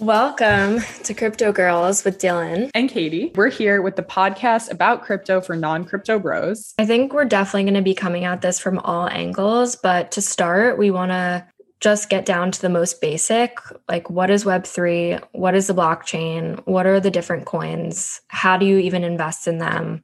Welcome to Crypto Girls with Dylan. And Katie. We're here with the podcast about crypto for non crypto bros. I think we're definitely going to be coming at this from all angles, but to start, we want to just get down to the most basic like what is web3 what is the blockchain? What are the different coins? How do you even invest in them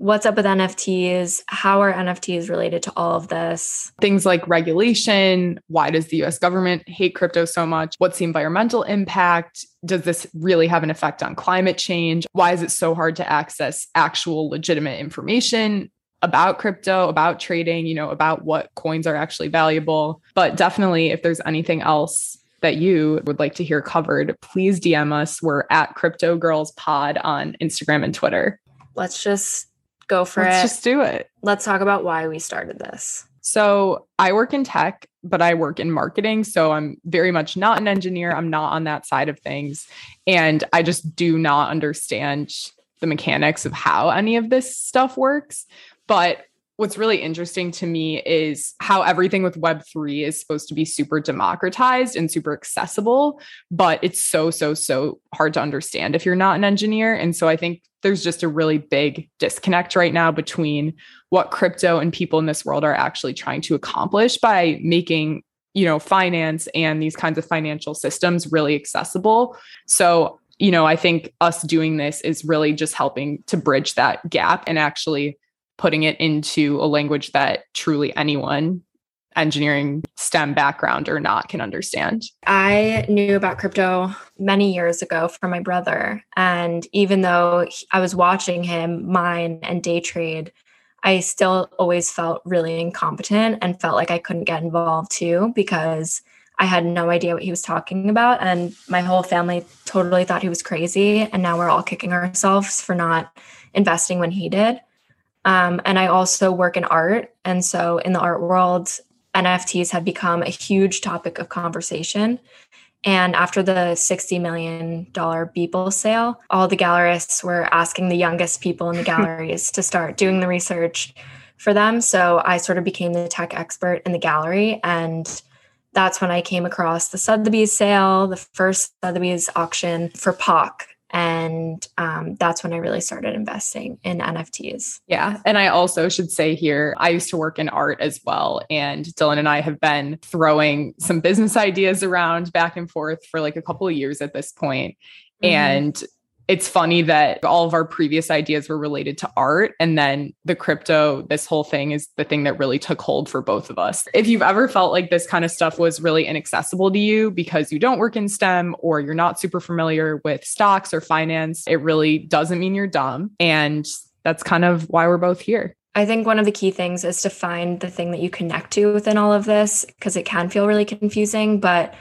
what's up with NFTs? How are NFTs related to all of this? Things like regulation. Why does the US government hate crypto so much? What's the environmental impact? Does this really have an effect on climate change? Why is it so hard to access actual legitimate information? About crypto, about trading, you know, about what coins are actually valuable. But definitely, if there's anything else that you would like to hear covered, please DM us. We're at Crypto Girls Pod on Instagram and Twitter. Let's just Go for Let's it. just do it. Let's talk about why we started this. So, I work in tech, but I work in marketing. So, I'm very much not an engineer. I'm not on that side of things. And I just do not understand the mechanics of how any of this stuff works. But what's really interesting to me is how everything with Web3 is supposed to be super democratized and super accessible, but it's so, so, so hard to understand if you're not an engineer. And so I think there's just a really big disconnect right now between what crypto and people in this world are actually trying to accomplish by making you know finance and these kinds of financial systems really accessible. So you know i think us doing this is really just helping to bridge that gap and actually putting it into a language that truly anyone engineering STEM background or not can understand. I knew about crypto many years ago from my brother. And even though I was watching him mine and day trade, I still always felt really incompetent and felt like I couldn't get involved too because I had no idea what he was talking about. And my whole family totally thought he was crazy. And now we're all kicking ourselves for not investing when he did. Um, and I also work in art. And so in the art world, NFTs have become a huge topic of conversation. And after the $60 million Beeple sale, all the gallerists were asking the youngest people in the galleries to start doing the research for them. So I sort of became the tech expert in the gallery. And that's when I came across the Sotheby's sale, the first Sotheby's auction for Pak, and um, that's when i really started investing in nfts yeah and i also should say here i used to work in art as well and dylan and i have been throwing some business ideas around back and forth for like a couple of years at this point. Mm-hmm. and it's funny that all of our previous ideas were related to art. And then the crypto this whole thing is the thing that really took hold for both of us. If you've ever felt like this kind of stuff was really inaccessible to you because you don't work in stem or you're not super familiar with stocks or finance it really doesn't mean you're dumb. And that's kind of why we're both here. I think one of the key things is to find the thing that you connect to within all of this because it can feel really confusing. But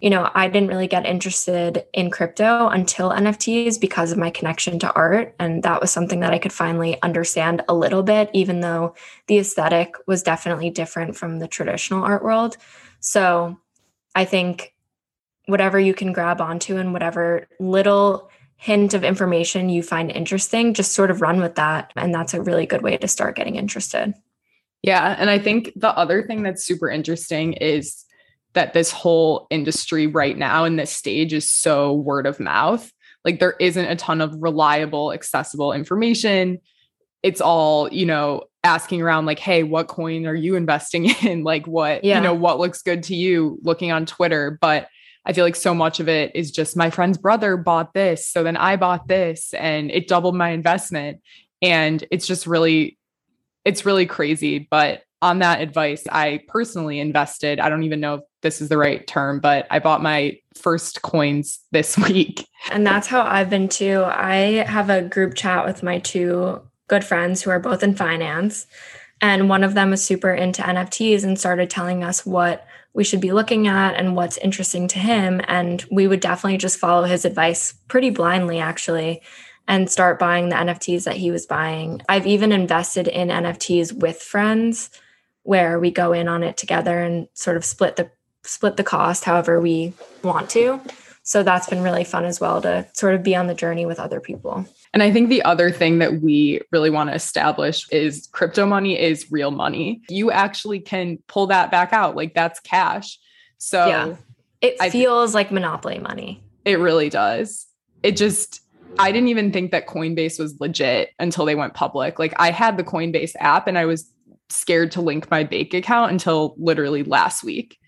you know, I didn't really get interested in crypto until NFTs because of my connection to art. And that was something that I could finally understand a little bit, even though the aesthetic was definitely different from the traditional art world. So I think whatever you can grab onto and whatever little hint of information you find interesting, just sort of run with that. And that's a really good way to start getting interested. Yeah. And I think the other thing that's super interesting is that this whole industry right now in this stage is so word of mouth. Like there isn't a ton of reliable, accessible information. It's all, you know, asking around like, hey, what coin are you investing in? like what, yeah. you know, what looks good to you looking on Twitter. But I feel like so much of it is just my friend's brother bought this. So then I bought this and it doubled my investment. And it's just really, it's really crazy. But on that advice, I personally invested. I don't even know if this is the right term, but I bought my first coins this week. And that's how I've been too. I have a group chat with my two good friends who are both in finance. And one of them is super into NFTs and started telling us what we should be looking at and what's interesting to him. And we would definitely just follow his advice pretty blindly, actually, and start buying the NFTs that he was buying. I've even invested in NFTs with friends where we go in on it together and sort of split the split the cost however we want to. So that's been really fun as well to sort of be on the journey with other people. And I think the other thing that we really want to establish is crypto money is real money. You actually can pull that back out. Like that's cash. So yeah. it I feels th- like monopoly money. It really does. It just, I didn't even think that Coinbase was legit until they went public. Like I had the Coinbase app and I was scared to link my bank account until literally last week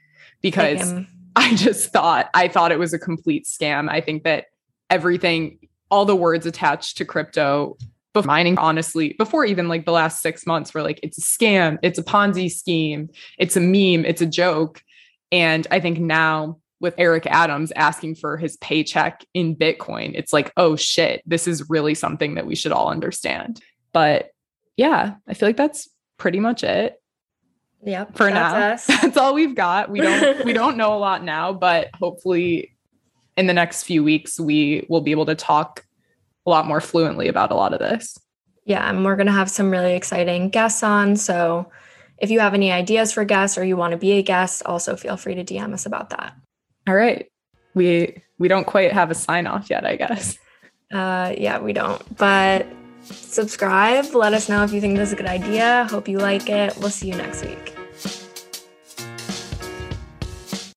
because. I just thought I thought it was a complete scam. I think that everything all the words attached to crypto before mining honestly before even like the last 6 months were like it's a scam, it's a ponzi scheme, it's a meme, it's a joke. And I think now with Eric Adams asking for his paycheck in Bitcoin, it's like, oh shit, this is really something that we should all understand. But yeah, I feel like that's pretty much it. Yeah. For now. Us. That's all we've got. We don't we don't know a lot now, but hopefully in the next few weeks we will be able to talk a lot more fluently about a lot of this. Yeah, and we're going to have some really exciting guests on, so if you have any ideas for guests or you want to be a guest, also feel free to DM us about that. All right. We we don't quite have a sign off yet, I guess. Uh yeah, we don't. But subscribe, let us know if you think this is a good idea. Hope you like it. We'll see you next week.